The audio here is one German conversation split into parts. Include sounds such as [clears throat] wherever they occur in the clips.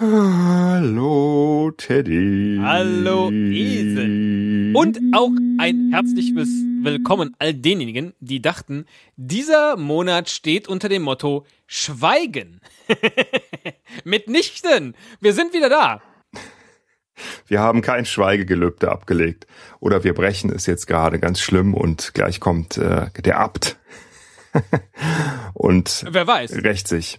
Hallo, Teddy. Hallo, Esel. Und auch ein herzliches Willkommen all denjenigen, die dachten, dieser Monat steht unter dem Motto Schweigen. [laughs] Mitnichten. Wir sind wieder da. Wir haben kein Schweigegelübde abgelegt. Oder wir brechen es jetzt gerade ganz schlimm und gleich kommt äh, der Abt. [laughs] und Wer weiß. rächt sich.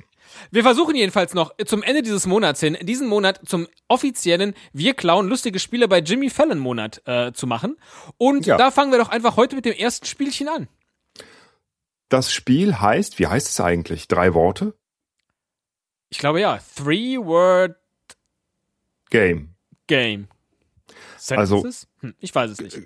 Wir versuchen jedenfalls noch zum Ende dieses Monats hin, diesen Monat zum offiziellen Wir klauen lustige Spiele bei Jimmy Fallon Monat äh, zu machen. Und Ja. da fangen wir doch einfach heute mit dem ersten Spielchen an. Das Spiel heißt, wie heißt es eigentlich? Drei Worte? Ich glaube ja, Three-Word Game. Game. Also- Sentences? hm, ich weiß es nicht.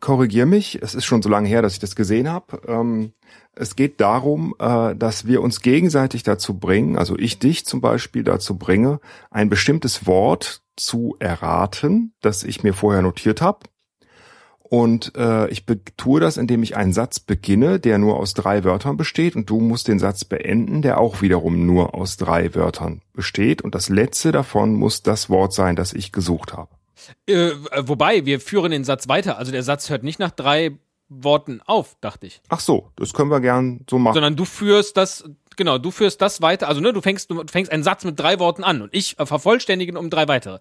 Korrigier mich, es ist schon so lange her, dass ich das gesehen habe. Ähm, es geht darum, äh, dass wir uns gegenseitig dazu bringen, also ich dich zum Beispiel dazu bringe, ein bestimmtes Wort zu erraten, das ich mir vorher notiert habe. Und äh, ich tue das, indem ich einen Satz beginne, der nur aus drei Wörtern besteht, und du musst den Satz beenden, der auch wiederum nur aus drei Wörtern besteht. Und das letzte davon muss das Wort sein, das ich gesucht habe. Äh, wobei, wir führen den Satz weiter. Also der Satz hört nicht nach drei Worten auf, dachte ich. Ach so, das können wir gern so machen. Sondern du führst das, genau, du führst das weiter. Also ne, du fängst, du fängst einen Satz mit drei Worten an und ich äh, vervollständigen um drei weitere.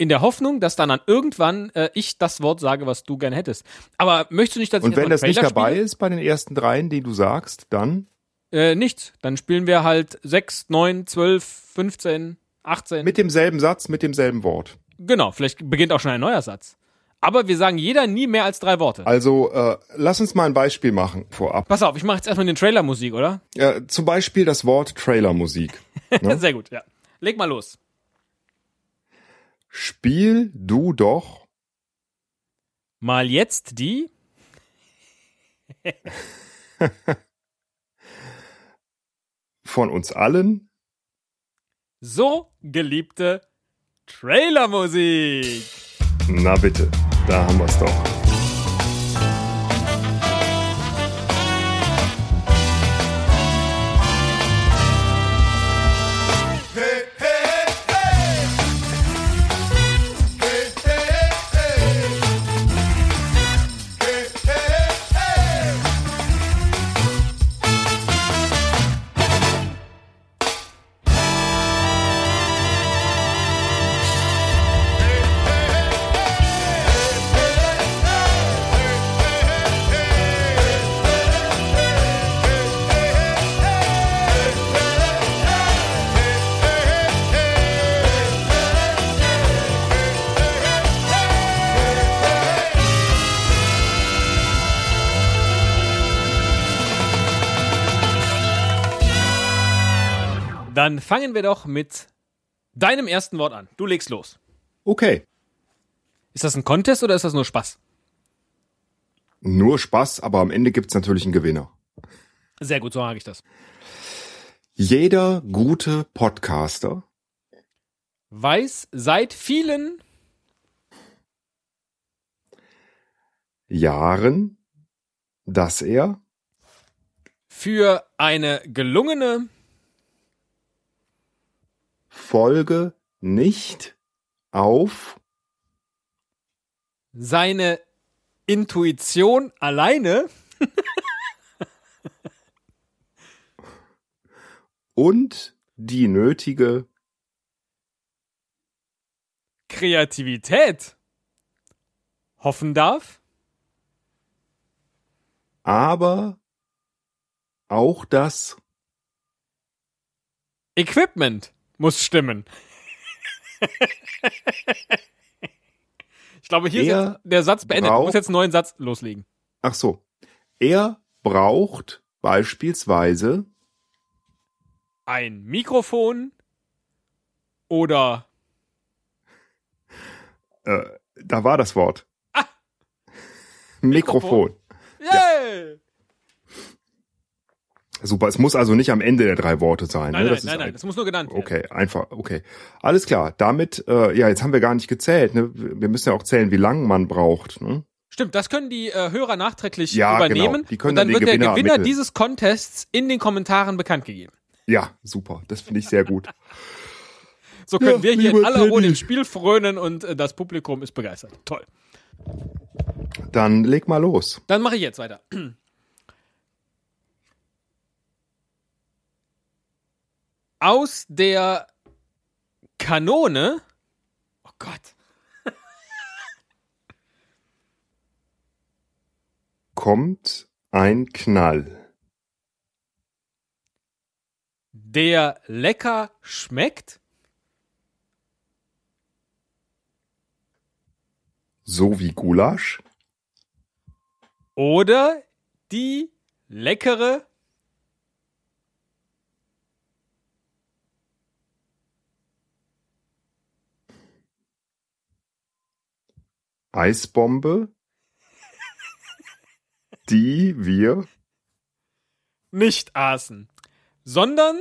In der Hoffnung, dass dann, dann irgendwann äh, ich das Wort sage, was du gern hättest. Aber möchtest du nicht, dass Und ich wenn das nicht dabei spiele? ist bei den ersten dreien, die du sagst, dann Äh, nichts. Dann spielen wir halt sechs, neun, zwölf, 15, 18. mit demselben Satz, mit demselben Wort. Genau, vielleicht beginnt auch schon ein neuer Satz. Aber wir sagen jeder nie mehr als drei Worte. Also äh, lass uns mal ein Beispiel machen vorab. Pass auf, ich mache jetzt erstmal den Trailer-Musik, oder? Äh, zum Beispiel das Wort Trailermusik. [laughs] Ne? Sehr gut, ja. Leg mal los. Spiel du doch Mal jetzt die. [laughs] von uns allen so geliebte Trailermusik. Na bitte, da haben wir's doch. Dann fangen wir doch mit deinem ersten Wort an. Du legst los. Okay, Ist das ein Contest oder ist das nur Spaß? nur Spaß, aber am Ende gibt's natürlich einen Gewinner. Sehr gut, so mag ich das. Jeder gute Podcaster Weiß seit vielen Jahren, dass er für eine gelungene Folge nicht auf seine Intuition alleine. Und die nötige Kreativität. Hoffen darf, aber auch das Equipment muss stimmen. ich glaube, hier ist Er jetzt der Satz beendet. Du braucht- musst jetzt einen neuen Satz loslegen. Ach so. Er braucht beispielsweise Ein Mikrofon oder äh, da war das Wort. Ah. Mikrofon. Yay! Super. Es muss also nicht am Ende der drei Worte sein. Nein, ne? nein, nein, nein, ein- das muss nur genannt werden. Okay, einfach, okay. Alles klar. Damit, äh, ja, jetzt haben wir gar nicht gezählt. Ne? Wir müssen ja auch zählen, wie lang man braucht. Ne? Stimmt, das können die äh, Hörer nachträglich Ja, übernehmen. genau. Die können und dann, dann wird den der Gewinner Gewinner ermitteln. dieses Contests in den Kommentaren bekannt gegeben. Ja, super. Das finde ich sehr gut. So können Ja, wir hier in aller Ruhe dem Spiel frönen und äh, das Publikum ist begeistert. Toll. Dann leg mal los. Dann mache ich jetzt weiter. Aus der Kanone. Oh Gott. [laughs] Kommt ein Knall. Der lecker schmeckt. So wie Gulasch. Oder die leckere Eisbombe, die wir nicht aßen, sondern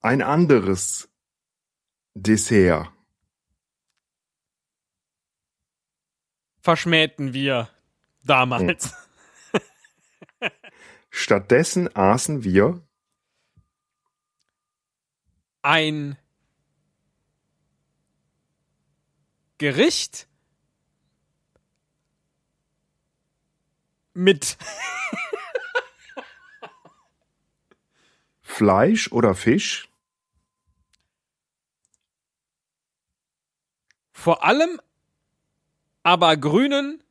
ein anderes Dessert. verschmähten wir damals. [laughs] Stattdessen aßen wir Ein Gericht mit [laughs] Fleisch oder Fisch, vor allem aber grünen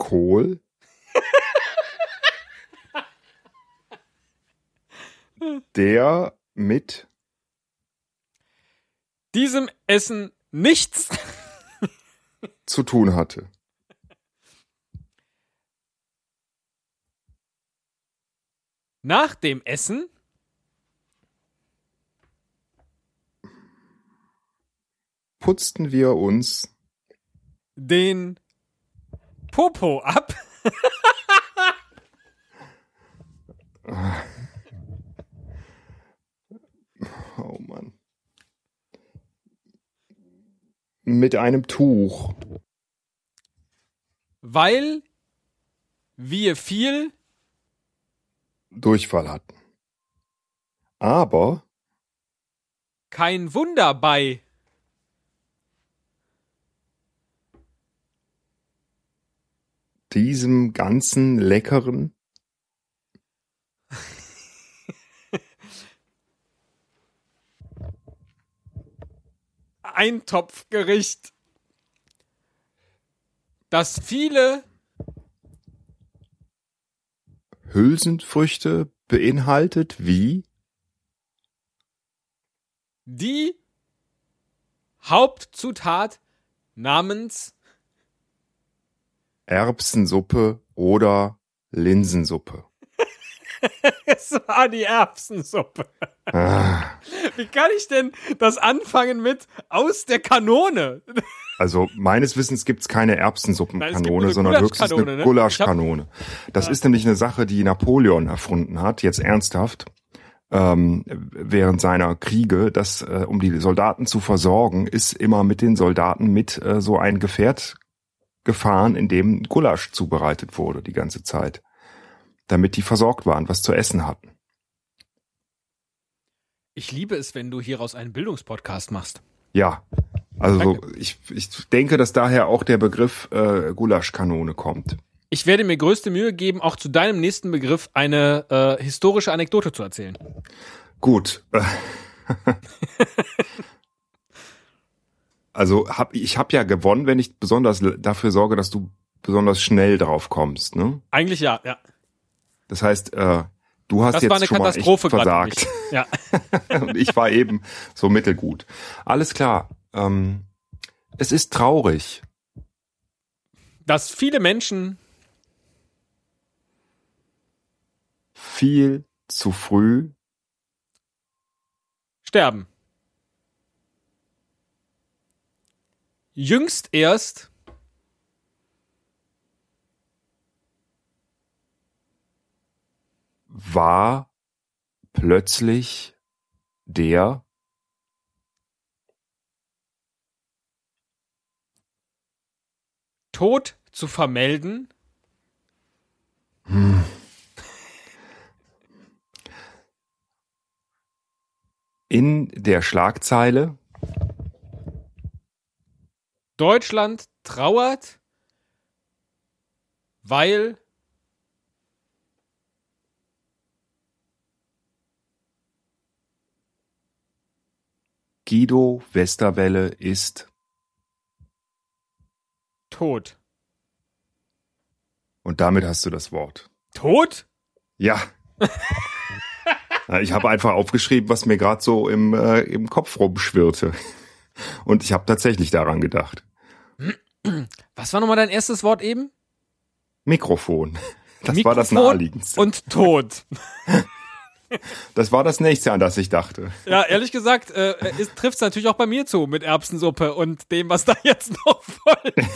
Kohl, der mit diesem Essen nichts zu tun hatte. nach dem Essen Putzten wir uns den Popo ab. [laughs] Oh Mann. Mit einem Tuch. weil wir viel Durchfall hatten. Aber kein Wunder bei diesem ganzen leckeren? Eintopfgericht, das viele Hülsenfrüchte beinhaltet wie? Die Hauptzutat namens Erbsensuppe oder Linsensuppe. [laughs] Es war die Erbsensuppe. Ah, Wie kann ich denn das anfangen mit aus der Kanone? also meines Wissens gibt's keine Erbsensuppenkanone, sondern höchstens eine ne? Gulaschkanone. Das ist nämlich eine Sache, die Napoleon erfunden hat, jetzt ernsthaft, ähm, während seiner Kriege, dass äh, um die Soldaten zu versorgen, ist immer mit den Soldaten mit äh, so ein Gefährt gefahren, in dem Gulasch zubereitet wurde die ganze Zeit, damit die versorgt waren, was zu essen hatten. Ich liebe es, wenn du hieraus einen Bildungspodcast machst. Ja, also Danke. ich, ich denke, dass daher auch der Begriff äh, Gulaschkanone kommt. Ich werde mir größte Mühe geben, auch zu deinem nächsten Begriff eine äh, historische Anekdote zu erzählen. Gut. [laughs] [laughs] also hab, ich habe ja gewonnen, wenn ich besonders dafür sorge, dass du besonders schnell drauf kommst. Ne? Eigentlich ja, ja. Das heißt, äh, du hast Das jetzt war eine schon Katastrophe mal echt versagt. [laughs] Ja. Und ich war eben so mittelgut. Alles klar. Ähm, es ist traurig. Dass viele Menschen Viel zu früh sterben. Jüngst erst war plötzlich der Tod zu vermelden. in der Schlagzeile Deutschland trauert, weil Guido Westerwelle ist tot. und damit hast du das Wort. Tot? Ja. [laughs] Ich habe einfach aufgeschrieben, was mir gerade so im, äh, im Kopf rumschwirrte. Und ich habe tatsächlich daran gedacht. Was war nochmal dein erstes Wort eben? Mikrofon. Das war das Mikrofon naheliegendste. Und tot. [laughs] das war das nächste, an das ich dachte. Ja, ehrlich gesagt, äh, trifft es natürlich auch bei mir zu mit Erbsensuppe und dem, was da jetzt noch folgt. [laughs]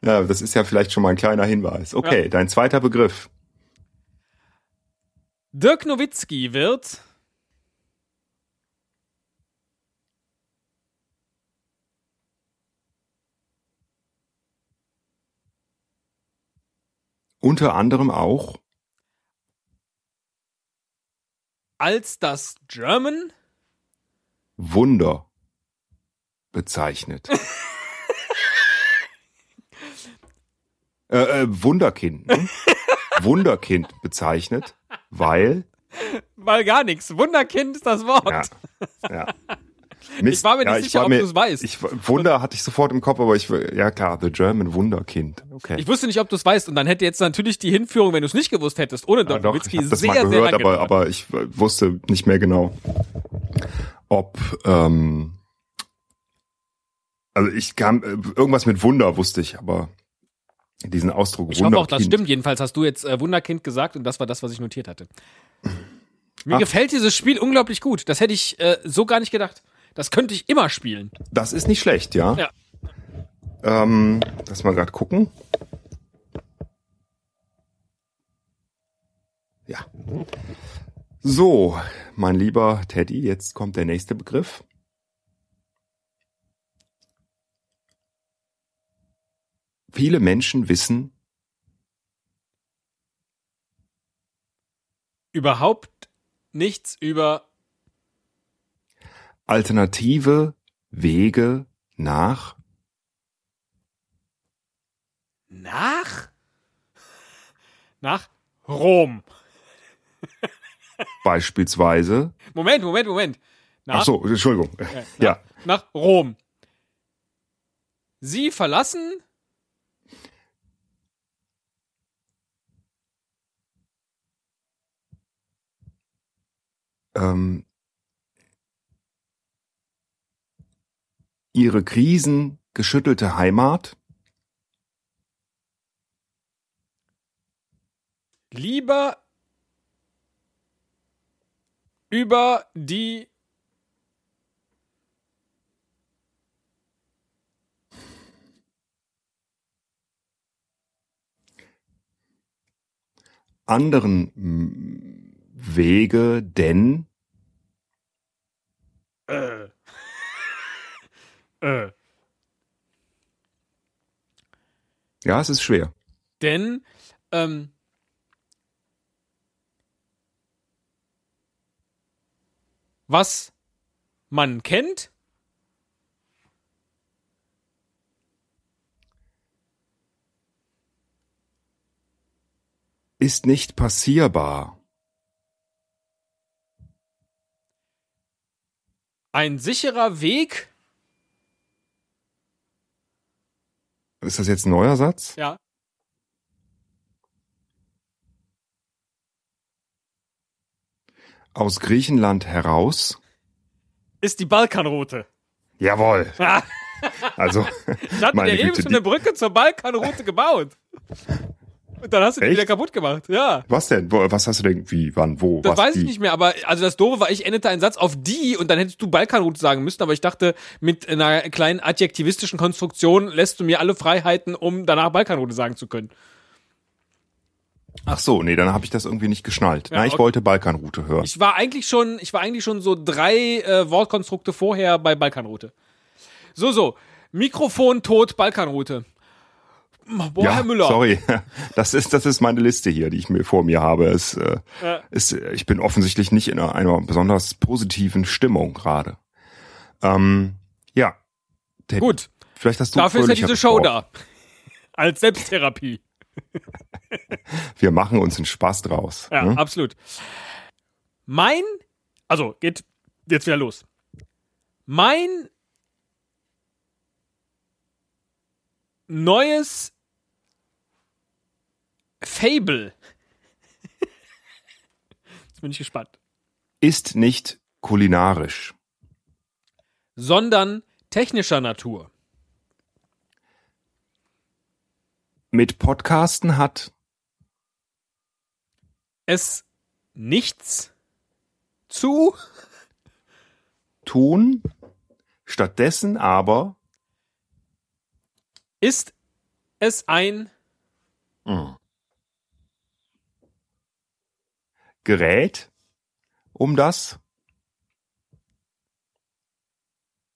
Ja, das ist ja vielleicht schon mal ein kleiner Hinweis. Okay, Ja. dein zweiter Begriff. Dirk Nowitzki wird Unter anderem auch als das German Wunder bezeichnet. [laughs] äh, äh, Wunderkind. Ne? Wunderkind bezeichnet, weil Weil gar nichts. Wunderkind ist das Wort. ja, ja. Mist. Ich war mir nicht ja, sicher, ob mir- du's weißt. Ich, Wunder hatte ich sofort im Kopf, aber ich ja klar, The German Wunderkind. Okay. Ich wusste nicht, ob du es weißt. Und dann hätte jetzt natürlich die Hinführung, wenn du es nicht gewusst hättest, ohne Ja, Dirk doch, ich Nowitzki habe das sehr, mal sehr gehört, lange aber, aber ich wusste nicht mehr genau, ob ähm, also ich kam äh, irgendwas mit Wunder wusste ich, aber diesen Ausdruck Ich hoffe auch, das Wunderkind. stimmt. Jedenfalls hast du jetzt äh, Wunderkind gesagt und das war das, was ich notiert hatte. Mir Ach. gefällt dieses Spiel unglaublich gut. Das hätte ich äh, so gar nicht gedacht. Das könnte ich immer spielen. Das ist nicht schlecht, ja. Ja. Ähm, lass mal gerade gucken. Ja. So, mein lieber Teddy, jetzt kommt der nächste Begriff. Viele Menschen wissen, Überhaupt nichts über alternative Wege nach nach nach Rom. [laughs] beispielsweise. Moment, Moment, Moment. Nach, Ach so, Entschuldigung. [laughs] Ja. nach Rom. Sie verlassen ähm, ihre krisengeschüttelte Heimat? Lieber über die anderen Wege, denn? Äh, äh, ja, es ist schwer. denn ähm, was man kennt, Ist nicht passierbar. ein sicherer Weg, Ist das jetzt ein neuer Satz? ja, Aus Griechenland heraus? ist die Balkanroute. Jawohl. Ah, Also, Ich hatte dir eben schon eine Brücke zur Balkanroute gebaut. Und dann hast du die Echt? wieder kaputt gemacht. Ja. was denn? Was hast du denn? Wie, wann, wo? Das was, weiß ich nicht mehr, aber also das Doofe war, ich endete einen Satz auf die und dann hättest du Balkanroute sagen müssen, aber ich dachte, mit einer kleinen adjektivistischen Konstruktion lässt du mir alle Freiheiten, um danach Balkanroute sagen zu können. Ach so, nee, dann habe ich das irgendwie nicht geschnallt. Ja, Nein, ich okay. wollte Balkanroute hören. Ich war eigentlich schon, ich war eigentlich schon so drei äh, Wortkonstrukte vorher bei Balkanroute. So, so. Mikrofon tot, Balkanroute. Boah, ja, Herr Müller. sorry. [laughs] Das ist, das ist meine Liste hier, die ich mir vor mir habe. Es, äh, Ja. ist, ich bin offensichtlich nicht in einer, einer besonders positiven Stimmung gerade. Ähm, ja. Teddy, Gut, Vielleicht hast du dafür ist ja diese Show da. [laughs] Als Selbsttherapie. [laughs] Wir machen uns einen Spaß draus. Ja, ne? absolut. Mein, also geht jetzt wieder los. Mein neues Fable. Jetzt bin ich gespannt. Ist nicht kulinarisch. Sondern technischer Natur. Mit Podcasten hat Es nichts zu tun, stattdessen aber ist es ein Gerät, um das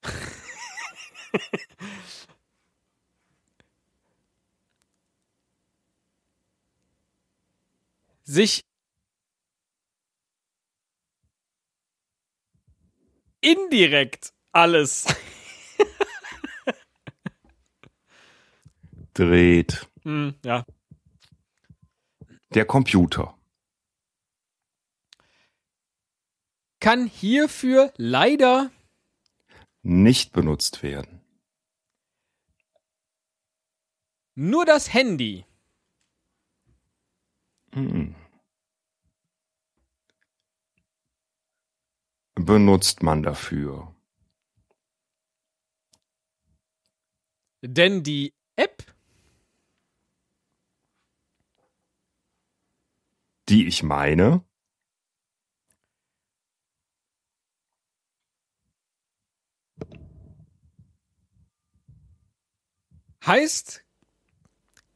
[laughs] sich indirekt alles [laughs] dreht. hm, ja Der Computer. Kann hierfür leider Nicht benutzt werden. nur das Handy Mhm. Benutzt man dafür. denn die App Die ich meine, heißt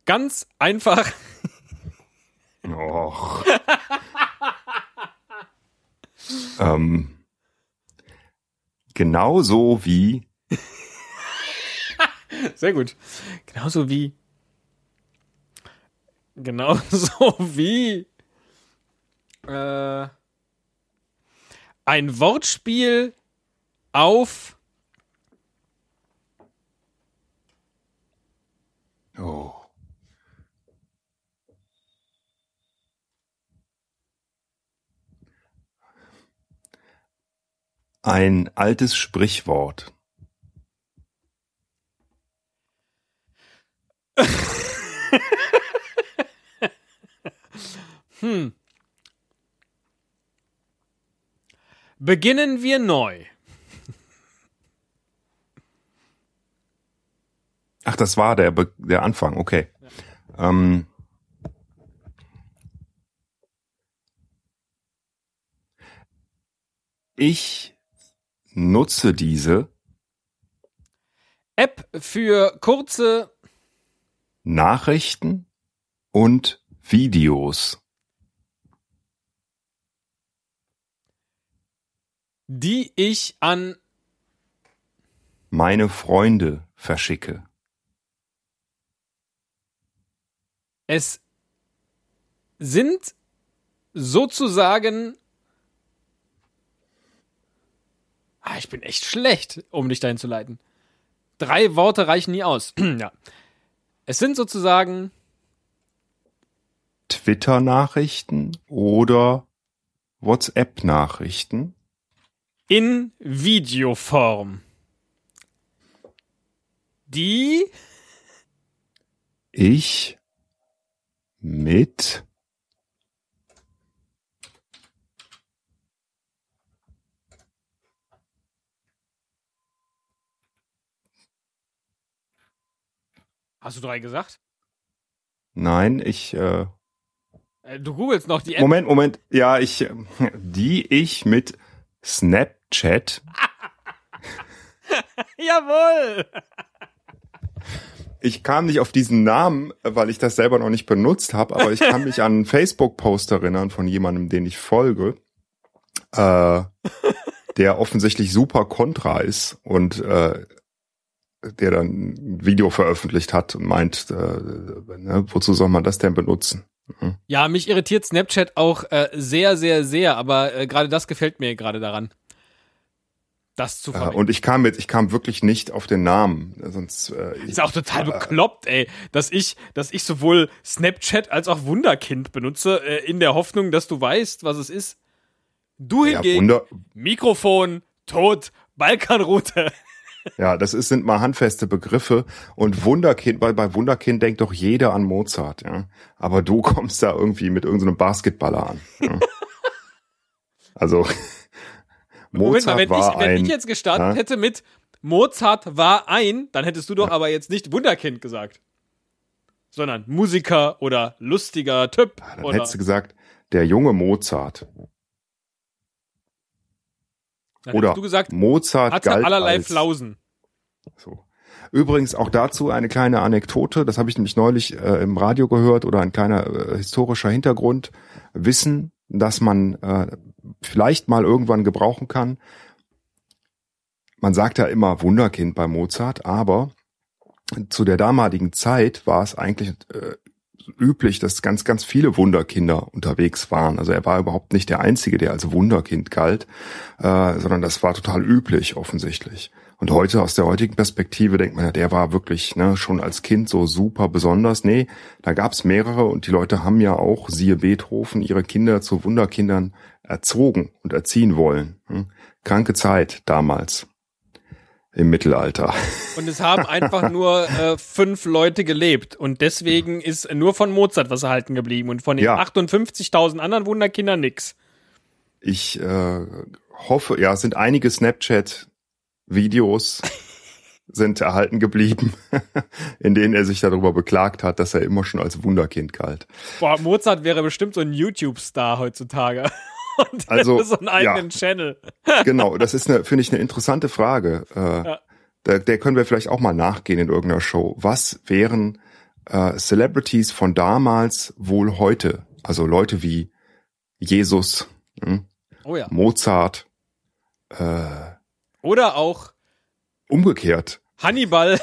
ganz einfach Och. [laughs] ähm, genauso wie [laughs] sehr gut genauso wie genauso [laughs] wie äh, ein Wortspiel auf ein altes Sprichwort. beginnen wir neu Ach, das war der, Be der Anfang, okay. Ähm, ich nutze diese App für kurze Nachrichten und Videos. die ich an meine Freunde verschicke. Es sind sozusagen. Ah, ich bin echt schlecht, um dich dahin zu leiten. Drei Worte reichen nie aus. [clears throat] ja. Es sind sozusagen Twitter-Nachrichten oder WhatsApp-Nachrichten. in Videoform. Die Ich mit Hast du drei gesagt? Nein, ich äh, Äh, Du googelst noch die App. Moment, Moment. Ja, ich äh, die ich mit Snapchat [laughs] Jawohl! ich kam nicht auf diesen Namen, weil ich das selber noch nicht benutzt habe, aber ich kann mich an einen [laughs] Facebook-Post erinnern von jemandem, den ich folge, äh, der offensichtlich super kontra ist und äh, der dann ein Video veröffentlicht hat und meint, äh, ne, wozu soll man das denn benutzen? Mhm. Ja, mich irritiert Snapchat auch äh, sehr, sehr, sehr, aber äh, gerade das gefällt mir gerade daran. Das zu verwenden. Äh, und ich kam mit, ich kam wirklich nicht auf den Namen. Sonst äh, ist auch total äh, bekloppt, ey, dass ich, dass ich sowohl Snapchat als auch Wunderkind benutze, äh, in der Hoffnung, dass du weißt, was es ist. Du hingegen, ja, Mikrofon, Tod, Balkanroute. Ja, das ist, sind mal handfeste Begriffe. Und Wunderkind, weil bei Wunderkind denkt doch jeder an Mozart, ja. Aber du [laughs] kommst da irgendwie mit irgendeinem Basketballer an. Ja? also, Mozart mal, wenn war ich, wenn ich jetzt gestartet ja? hätte mit Mozart war ein, dann hättest du doch ja. aber jetzt nicht Wunderkind gesagt. Sondern Musiker oder lustiger Typ. dann oder hättest du gesagt, der junge Mozart. Dann Oder du gesagt, Mozart hatte galt allerlei als, Flausen. So. Übrigens auch dazu eine kleine Anekdote, das habe ich nämlich neulich äh, im Radio gehört oder ein kleiner äh, historischer Hintergrund. Wissen, dass man äh, vielleicht mal irgendwann gebrauchen kann. Man sagt ja immer Wunderkind bei Mozart, aber zu der damaligen Zeit war es eigentlich äh, üblich, dass ganz, ganz viele Wunderkinder unterwegs waren. Also er war überhaupt nicht der Einzige, der als Wunderkind galt, äh, sondern das war total üblich offensichtlich. Und heute, aus der heutigen Perspektive, denkt man ja, der war wirklich ne, schon als Kind so super besonders. Nee, da gab's mehrere und die Leute haben ja auch, siehe Beethoven, ihre Kinder zu Wunderkindern erzogen und erziehen wollen. Hm? Kranke Zeit damals im Mittelalter. Und es haben einfach nur [laughs] äh, fünf Leute gelebt. Und deswegen ist nur von Mozart was erhalten geblieben und von den ja. 58.000 anderen Wunderkindern nix. Ich äh, hoffe, ja, es sind einige Snapchat-Videos [laughs] sind erhalten geblieben, [laughs] in denen er sich darüber beklagt hat, dass er immer schon als Wunderkind galt. Boah, Mozart wäre bestimmt so ein YouTube-Star heutzutage. Und [laughs] also so einen eigenen ja, Channel. [laughs] genau, das ist eine, finde ich, eine interessante Frage. Äh, ja. der, der können wir vielleicht auch mal nachgehen in irgendeiner Show. Was wären äh, Celebrities von damals wohl heute? Also Leute wie Jesus, hm? oh ja. Mozart. Äh, Oder auch umgekehrt. Hannibal.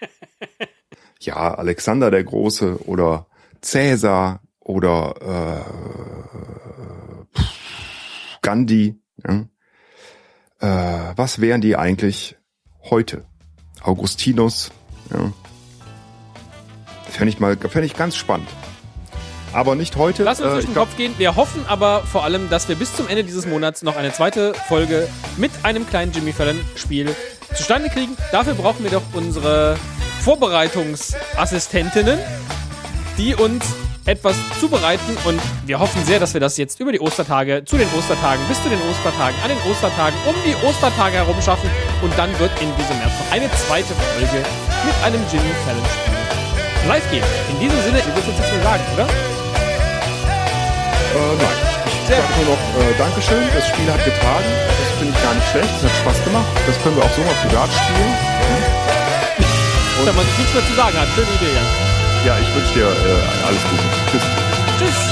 [laughs] ja, Alexander der Große oder Cäsar oder äh, Gandhi. Ja? Äh, was wären die eigentlich heute? Augustinus. Ja? Fände ich mal, fände ich ganz spannend. Aber nicht heute. Lass uns äh, durch den Kopf gehen. Wir hoffen aber vor allem, dass wir bis zum Ende dieses Monats noch eine zweite Folge mit einem kleinen Jimmy Fallon Spiel zustande kriegen. Dafür brauchen wir doch unsere Vorbereitungsassistentinnen, die uns etwas zubereiten und wir hoffen sehr, dass wir das jetzt über die Ostertage, zu den Ostertagen, bis zu den Ostertagen, an den Ostertagen, um die Ostertage herum schaffen und dann wird in diesem März noch eine zweite Folge mit einem Jimmy Fallon Spiel live gehen. In diesem Sinne, ihr dürft uns jetzt mal sagen, oder? Äh, nein. Ich Sehr sage nur noch äh, Dankeschön, das Spiel hat getragen. Das finde ich gar nicht schlecht, das hat Spaß gemacht. Das können wir auch so mal privat spielen. Und Wenn man nichts mehr zu sagen hat, schöne Idee, ja. Ja, ich wünsche dir äh, alles Gute. Tschüss. Tschüss.